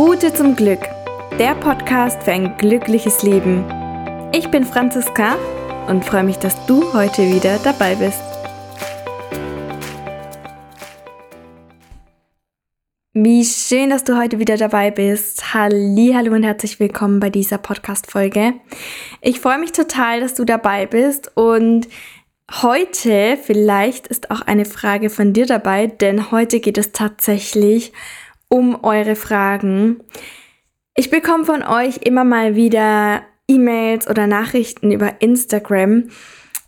Route zum Glück, der Podcast für ein glückliches Leben. Ich bin Franziska und freue mich, dass du heute wieder dabei bist. Wie schön, dass du heute wieder dabei bist. Hallo und herzlich willkommen bei dieser Podcast Folge. Ich freue mich total, dass du dabei bist und heute vielleicht ist auch eine Frage von dir dabei, denn heute geht es tatsächlich um eure Fragen. Ich bekomme von euch immer mal wieder E-Mails oder Nachrichten über Instagram,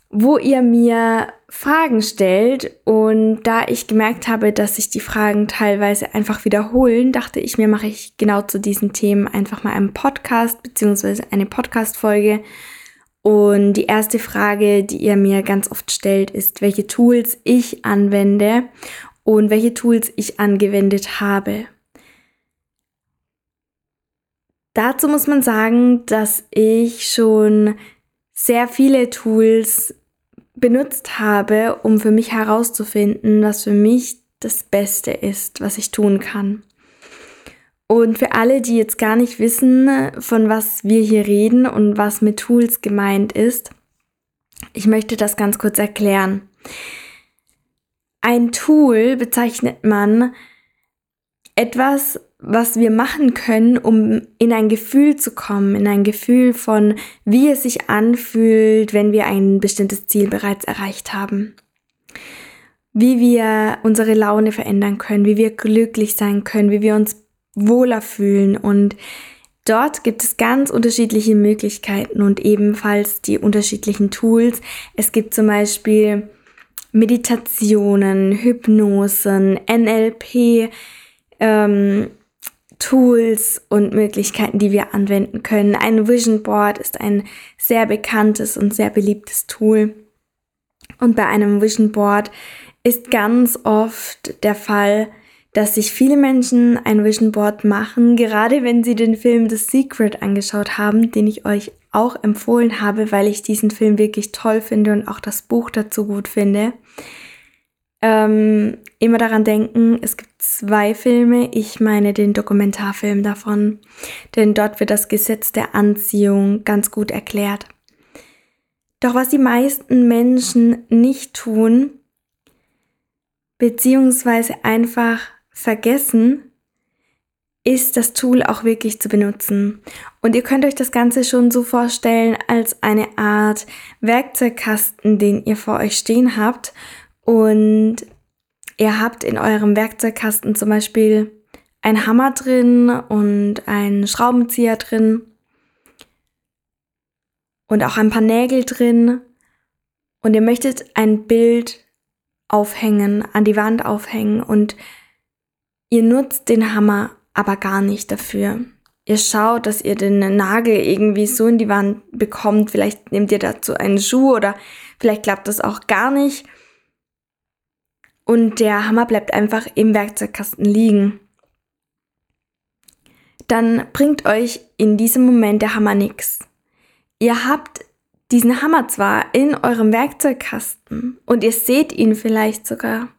wo ihr mir Fragen stellt. Und da ich gemerkt habe, dass sich die Fragen teilweise einfach wiederholen, dachte ich mir, mache ich genau zu diesen Themen einfach mal einen Podcast bzw. eine Podcast-Folge. Und die erste Frage, die ihr mir ganz oft stellt, ist, welche Tools ich anwende und welche Tools ich angewendet habe. Dazu muss man sagen, dass ich schon sehr viele Tools benutzt habe, um für mich herauszufinden, was für mich das Beste ist, was ich tun kann. Und für alle, die jetzt gar nicht wissen, von was wir hier reden und was mit Tools gemeint ist, ich möchte das ganz kurz erklären. Ein Tool bezeichnet man etwas, was wir machen können, um in ein Gefühl zu kommen, in ein Gefühl von, wie es sich anfühlt, wenn wir ein bestimmtes Ziel bereits erreicht haben. Wie wir unsere Laune verändern können, wie wir glücklich sein können, wie wir uns wohler fühlen und Dort gibt es ganz unterschiedliche Möglichkeiten und ebenfalls die unterschiedlichen Tools. Es gibt zum Beispiel Meditationen, Hypnosen, NLP, ähm, Tools und Möglichkeiten, die wir anwenden können. Ein Vision Board ist ein sehr bekanntes und sehr beliebtes Tool. Und bei einem Vision Board ist ganz oft der Fall, dass sich viele Menschen ein Vision Board machen, gerade wenn sie den Film The Secret angeschaut haben, den ich euch auch empfohlen habe, weil ich diesen Film wirklich toll finde und auch das Buch dazu gut finde ähm, immer daran denken, es gibt zwei Filme. Ich meine den Dokumentarfilm davon, denn dort wird das Gesetz der Anziehung ganz gut erklärt. Doch was die meisten Menschen nicht tun, beziehungsweise einfach vergessen, ist das Tool auch wirklich zu benutzen. Und ihr könnt euch das Ganze schon so vorstellen als eine Art Werkzeugkasten, den ihr vor euch stehen habt und ihr habt in eurem Werkzeugkasten zum Beispiel einen Hammer drin und einen Schraubenzieher drin und auch ein paar Nägel drin und ihr möchtet ein Bild aufhängen, an die Wand aufhängen und ihr nutzt den Hammer aber gar nicht dafür. Ihr schaut, dass ihr den Nagel irgendwie so in die Wand bekommt. Vielleicht nehmt ihr dazu einen Schuh oder vielleicht klappt das auch gar nicht und der Hammer bleibt einfach im Werkzeugkasten liegen. Dann bringt euch in diesem Moment der Hammer nichts. Ihr habt diesen Hammer zwar in eurem Werkzeugkasten und ihr seht ihn vielleicht sogar,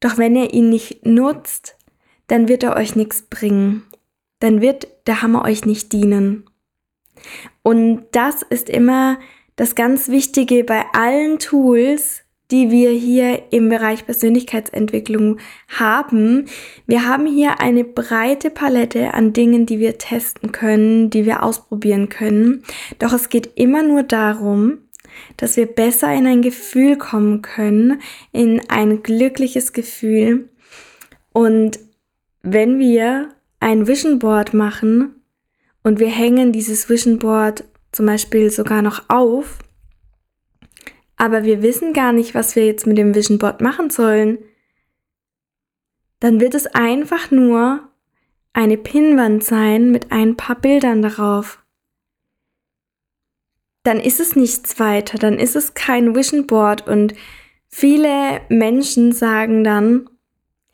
doch wenn ihr ihn nicht nutzt, dann wird er euch nichts bringen. Dann wird der Hammer euch nicht dienen. Und das ist immer das ganz Wichtige bei allen Tools, die wir hier im Bereich Persönlichkeitsentwicklung haben. Wir haben hier eine breite Palette an Dingen, die wir testen können, die wir ausprobieren können. Doch es geht immer nur darum, dass wir besser in ein Gefühl kommen können, in ein glückliches Gefühl. Und wenn wir ein Vision Board machen und wir hängen dieses Vision Board zum Beispiel sogar noch auf, aber wir wissen gar nicht, was wir jetzt mit dem Vision Board machen sollen, dann wird es einfach nur eine Pinnwand sein mit ein paar Bildern darauf. Dann ist es nichts weiter, dann ist es kein Vision Board und viele Menschen sagen dann,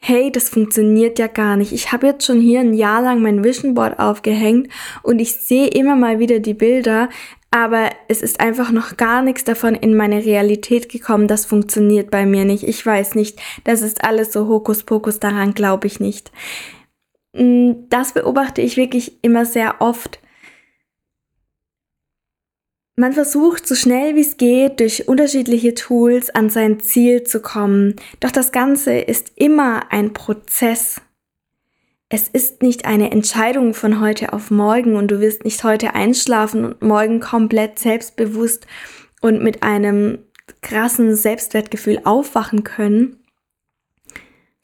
hey, das funktioniert ja gar nicht. Ich habe jetzt schon hier ein Jahr lang mein Vision Board aufgehängt und ich sehe immer mal wieder die Bilder, aber es ist einfach noch gar nichts davon in meine Realität gekommen. Das funktioniert bei mir nicht. Ich weiß nicht. Das ist alles so Hokuspokus, daran glaube ich nicht. mm, das beobachte ich wirklich immer sehr oft. Man versucht so schnell wie es geht durch unterschiedliche Tools an sein Ziel zu kommen. Doch das Ganze ist immer ein Prozess. Es ist nicht eine Entscheidung von heute auf morgen und du wirst nicht heute einschlafen und morgen komplett selbstbewusst und mit einem krassen Selbstwertgefühl aufwachen können.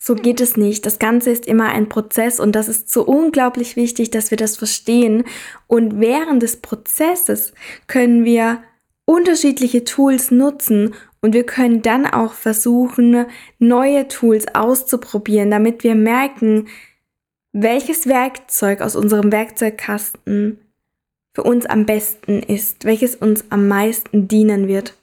So geht es nicht. Das Ganze ist immer ein Prozess und das ist so unglaublich wichtig, dass wir das verstehen. Und während des Prozesses können wir unterschiedliche Tools nutzen und wir können dann auch versuchen, neue Tools auszuprobieren, damit wir merken, welches Werkzeug aus unserem Werkzeugkasten für uns am besten ist, welches uns am meisten dienen wird.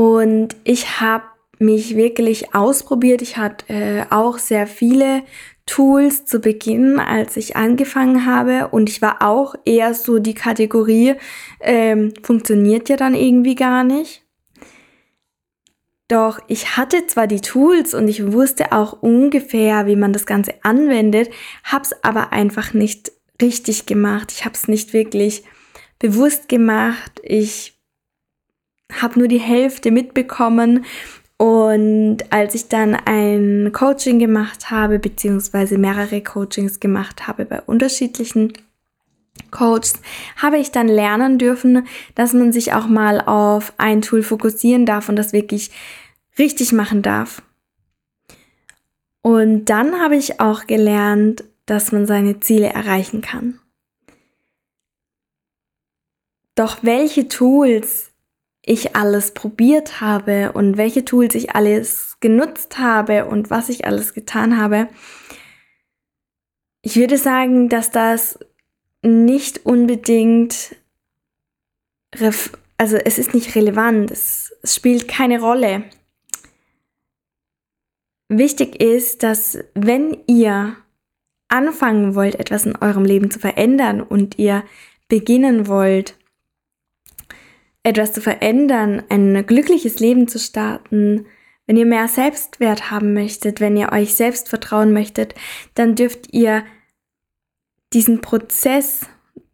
Und ich habe mich wirklich ausprobiert. Ich hatte äh, auch sehr viele Tools zu Beginn, als ich angefangen habe. Und ich war auch eher so die Kategorie, ähm, funktioniert ja dann irgendwie gar nicht. Doch ich hatte zwar die Tools und ich wusste auch ungefähr, wie man das Ganze anwendet, hab's aber einfach nicht richtig gemacht. Ich hab's nicht wirklich bewusst gemacht. Ich habe nur die Hälfte mitbekommen. Und als ich dann ein Coaching gemacht habe, beziehungsweise mehrere Coachings gemacht habe bei unterschiedlichen Coaches, habe ich dann lernen dürfen, dass man sich auch mal auf ein Tool fokussieren darf und das wirklich richtig machen darf. Und dann habe ich auch gelernt, dass man seine Ziele erreichen kann. Doch welche Tools ich alles probiert habe und welche Tools ich alles genutzt habe und was ich alles getan habe, ich würde sagen, dass das nicht unbedingt, also es ist nicht relevant, es, es spielt keine Rolle. Wichtig ist, dass wenn ihr anfangen wollt, etwas in eurem Leben zu verändern und ihr beginnen wollt, etwas zu verändern, ein glückliches Leben zu starten, wenn ihr mehr Selbstwert haben möchtet, wenn ihr euch selbst vertrauen möchtet, dann dürft ihr diesen Prozess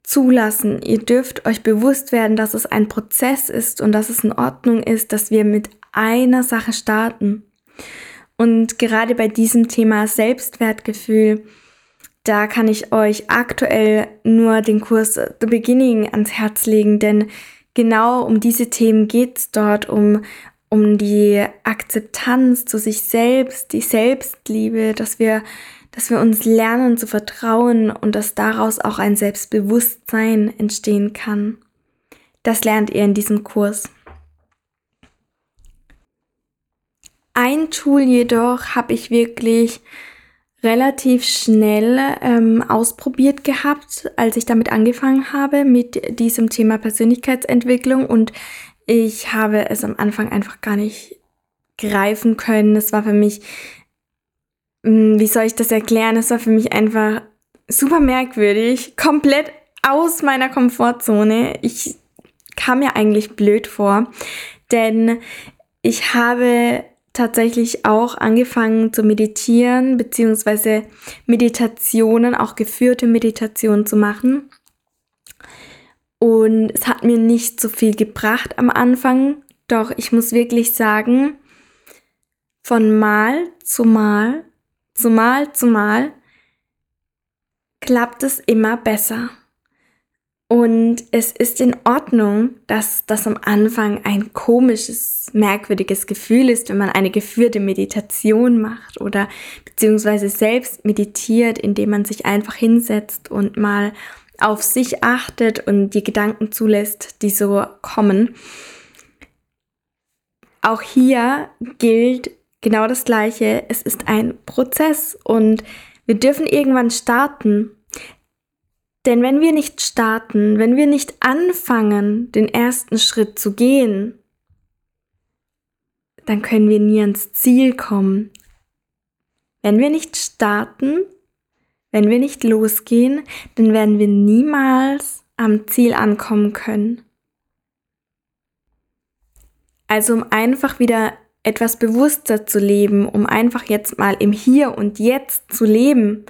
zulassen. Ihr dürft euch bewusst werden, dass es ein Prozess ist und dass es in Ordnung ist, dass wir mit einer Sache starten. Und gerade bei diesem Thema Selbstwertgefühl, da kann ich euch aktuell nur den Kurs The Beginning ans Herz legen, denn genau um diese Themen geht's dort, um, um die Akzeptanz zu sich selbst, die Selbstliebe, dass wir, dass wir uns lernen zu vertrauen und dass daraus auch ein Selbstbewusstsein entstehen kann. Das lernt ihr in diesem Kurs. Ein Tool jedoch habe ich wirklich relativ schnell ähm, ausprobiert gehabt, als ich damit angefangen habe mit diesem Thema Persönlichkeitsentwicklung und ich habe es am Anfang einfach gar nicht greifen können. Es war für mich, hm, wie soll ich das erklären? Es war für mich einfach super merkwürdig, komplett aus meiner Komfortzone. Ich kam mir eigentlich blöd vor, denn ich habe tatsächlich auch angefangen zu meditieren, beziehungsweise Meditationen, auch geführte Meditationen zu machen. Und es hat mir nicht so viel gebracht am Anfang, doch ich muss wirklich sagen, von Mal zu Mal, zu Mal zu Mal, klappt es immer besser. Und es ist in Ordnung, dass das am Anfang ein komisches, merkwürdiges Gefühl ist, wenn man eine geführte Meditation macht oder beziehungsweise selbst meditiert, indem man sich einfach hinsetzt und mal auf sich achtet und die Gedanken zulässt, die so kommen. Auch hier gilt genau das Gleiche. Es ist ein Prozess und wir dürfen irgendwann starten denn wenn wir nicht starten, wenn wir nicht anfangen, den ersten Schritt zu gehen, dann können wir nie ans Ziel kommen. Wenn wir nicht starten, wenn wir nicht losgehen, dann werden wir niemals am Ziel ankommen können. Also um einfach wieder etwas bewusster zu leben, um einfach jetzt mal im Hier und Jetzt zu leben,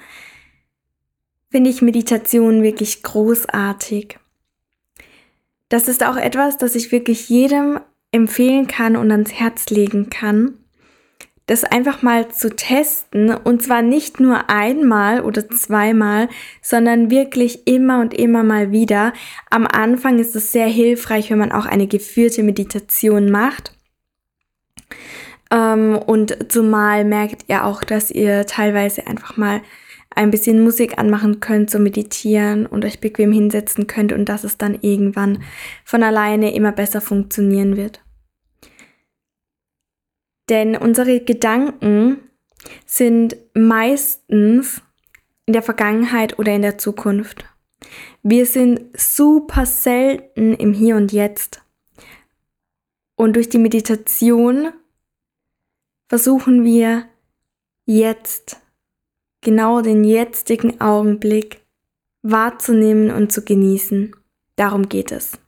finde ich Meditation wirklich großartig. Das ist auch etwas, das ich wirklich jedem empfehlen kann und ans Herz legen kann, das einfach mal zu testen und zwar nicht nur einmal oder zweimal, sondern wirklich immer und immer mal wieder. Am Anfang ist es sehr hilfreich, wenn man auch eine geführte Meditation macht. Ähm, und zumal merkt ihr auch, dass ihr teilweise einfach mal ein bisschen Musik anmachen könnt, so meditieren und euch bequem hinsetzen könnt und dass es dann irgendwann von alleine immer besser funktionieren wird. Denn unsere Gedanken sind meistens in der Vergangenheit oder in der Zukunft. Wir sind super selten im Hier und Jetzt. Und durch die Meditation versuchen wir jetzt, genau den jetzigen Augenblick wahrzunehmen und zu genießen. Darum geht es.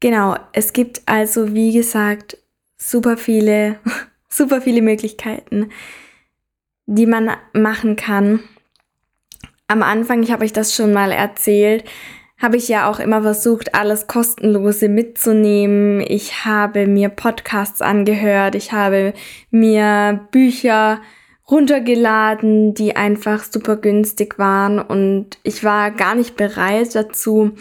Genau, es gibt also, wie gesagt, super viele, super viele Möglichkeiten, die man machen kann. Am Anfang, ich habe euch das schon mal erzählt, habe ich ja auch immer versucht, alles kostenlose mitzunehmen. Ich habe mir Podcasts angehört, ich habe mir Bücher runtergeladen, die einfach super günstig waren und ich war gar nicht bereit dazu,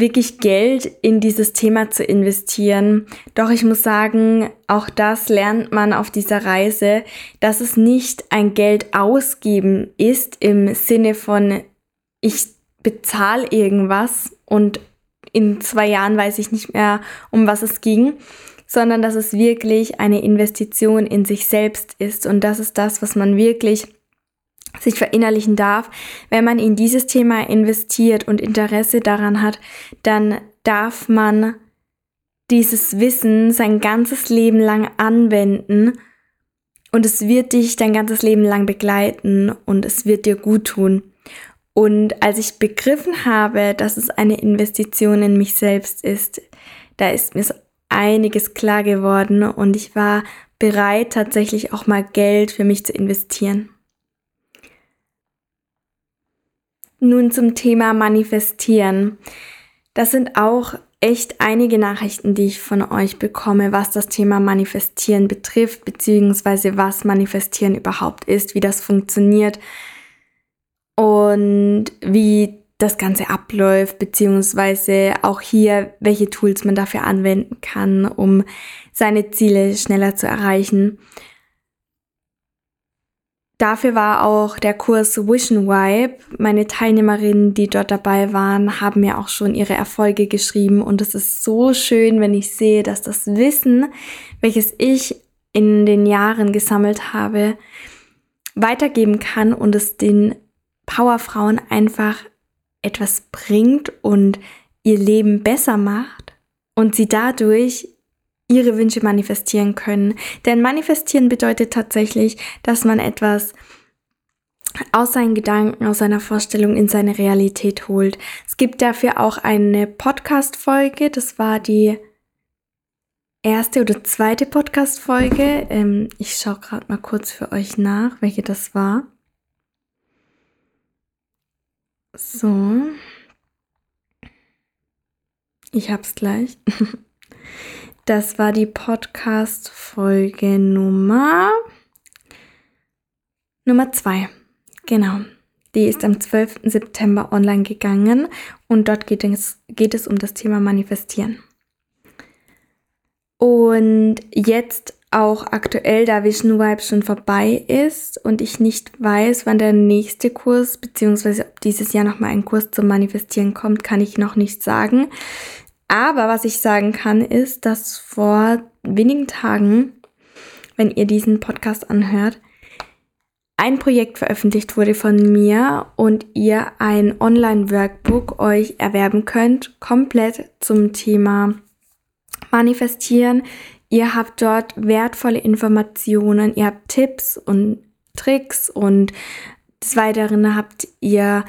wirklich Geld in dieses Thema zu investieren. Doch ich muss sagen, auch das lernt man auf dieser Reise, dass es nicht ein Geld ausgeben ist im Sinne von, ich bezahle irgendwas und in zwei Jahren weiß ich nicht mehr, um was es ging, sondern dass es wirklich eine Investition in sich selbst ist. Und das ist das, was man wirklich sich verinnerlichen darf. Wenn man in dieses Thema investiert und Interesse daran hat, dann darf man dieses Wissen sein ganzes Leben lang anwenden und es wird dich dein ganzes Leben lang begleiten und es wird dir gut tun. Und als ich begriffen habe, dass es eine Investition in mich selbst ist, da ist mir so einiges klar geworden und ich war bereit, tatsächlich auch mal Geld für mich zu investieren. Nun zum Thema Manifestieren. Das sind auch echt einige Nachrichten, die ich von euch bekomme, was das Thema Manifestieren betrifft, beziehungsweise was Manifestieren überhaupt ist, wie das funktioniert und wie das Ganze abläuft, beziehungsweise auch hier, welche Tools man dafür anwenden kann, um seine Ziele schneller zu erreichen. Dafür war auch der Kurs Vision Vibe. Meine Teilnehmerinnen, die dort dabei waren, haben mir auch schon ihre Erfolge geschrieben und es ist so schön, wenn ich sehe, dass das Wissen, welches ich in den Jahren gesammelt habe, weitergeben kann und es den Powerfrauen einfach etwas bringt und ihr Leben besser macht und sie dadurch ihre Wünsche manifestieren können. Denn manifestieren bedeutet tatsächlich, dass man etwas aus seinen Gedanken, aus seiner Vorstellung in seine Realität holt. Es gibt dafür auch eine Podcast-Folge, das war die erste oder zweite Podcast-Folge. Ähm, ich schaue gerade mal kurz für euch nach, welche das war. So. Ich hab's gleich. Das war die Podcast-Folge Nummer Nummer 2. Genau. Die ist am 12. September online gegangen und dort geht es, geht es um das Thema Manifestieren. Und jetzt auch aktuell, da Vision Vibe schon vorbei ist und ich nicht weiß, wann der nächste Kurs, beziehungsweise ob dieses Jahr nochmal ein Kurs zum Manifestieren kommt, kann ich noch nicht sagen. Aber was ich sagen kann, ist, dass vor wenigen Tagen, wenn ihr diesen Podcast anhört, ein Projekt veröffentlicht wurde von mir und ihr ein Online-Workbook euch erwerben könnt, komplett zum Thema Manifestieren. Ihr habt dort wertvolle Informationen, ihr habt Tipps und Tricks und des Weiteren habt ihr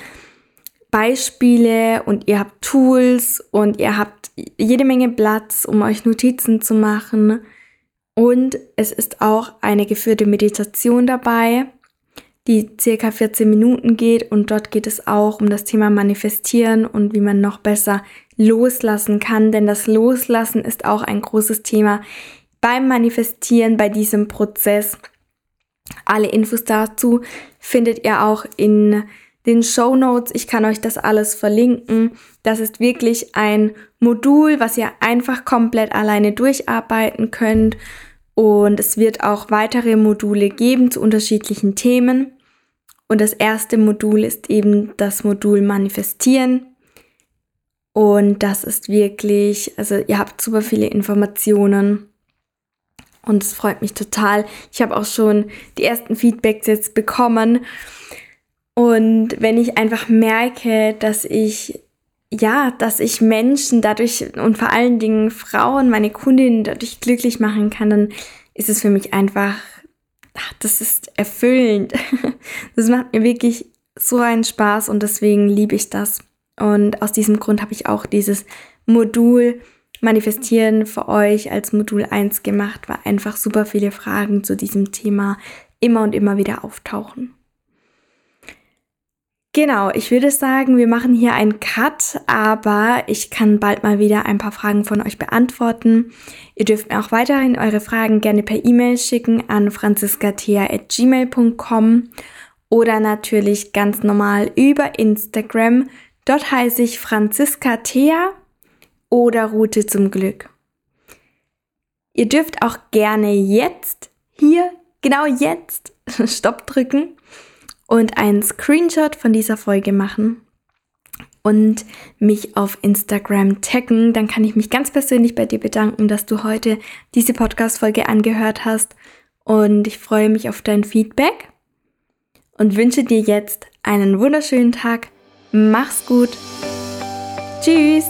Beispiele und ihr habt Tools und ihr habt jede Menge Platz, um euch Notizen zu machen. Und es ist auch eine geführte Meditation dabei, die circa 14 Minuten geht. Und dort geht es auch um das Thema Manifestieren und wie man noch besser loslassen kann. Denn das Loslassen ist auch ein großes Thema beim Manifestieren, bei diesem Prozess. Alle Infos dazu findet ihr auch in den Show Notes. Ich kann euch das alles verlinken. Das ist wirklich ein Modul, was ihr einfach komplett alleine durcharbeiten könnt. Und es wird auch weitere Module geben zu unterschiedlichen Themen. Und das erste Modul ist eben das Modul Manifestieren. Und das ist wirklich, also ihr habt super viele Informationen. Und es freut mich total. Ich habe auch schon die ersten Feedbacks jetzt bekommen. Und wenn ich einfach merke, dass ich, ja, dass ich Menschen dadurch und vor allen Dingen Frauen, meine Kundinnen dadurch glücklich machen kann, dann ist es für mich einfach, ach, das ist erfüllend. Das macht mir wirklich so einen Spaß und deswegen liebe ich das. Und aus diesem Grund habe ich auch dieses Modul Manifestieren für euch als Modul 1 gemacht, weil einfach super viele Fragen zu diesem Thema immer und immer wieder auftauchen. Genau, ich würde sagen, wir machen hier einen Cut, aber ich kann bald mal wieder ein paar Fragen von euch beantworten. Ihr dürft mir auch weiterhin eure Fragen gerne per E-Mail schicken an franziskathea.gmail.com oder natürlich ganz normal über Instagram. Dort heiße ich Franziska Thea oder Route zum Glück. Ihr dürft auch gerne jetzt, hier, genau jetzt, Stopp drücken und einen Screenshot von dieser Folge machen und mich auf Instagram taggen. Dann kann ich mich ganz persönlich bei dir bedanken, dass du heute diese Podcast-Folge angehört hast. Und ich freue mich auf dein Feedback und wünsche dir jetzt einen wunderschönen Tag. Mach's gut. Tschüss.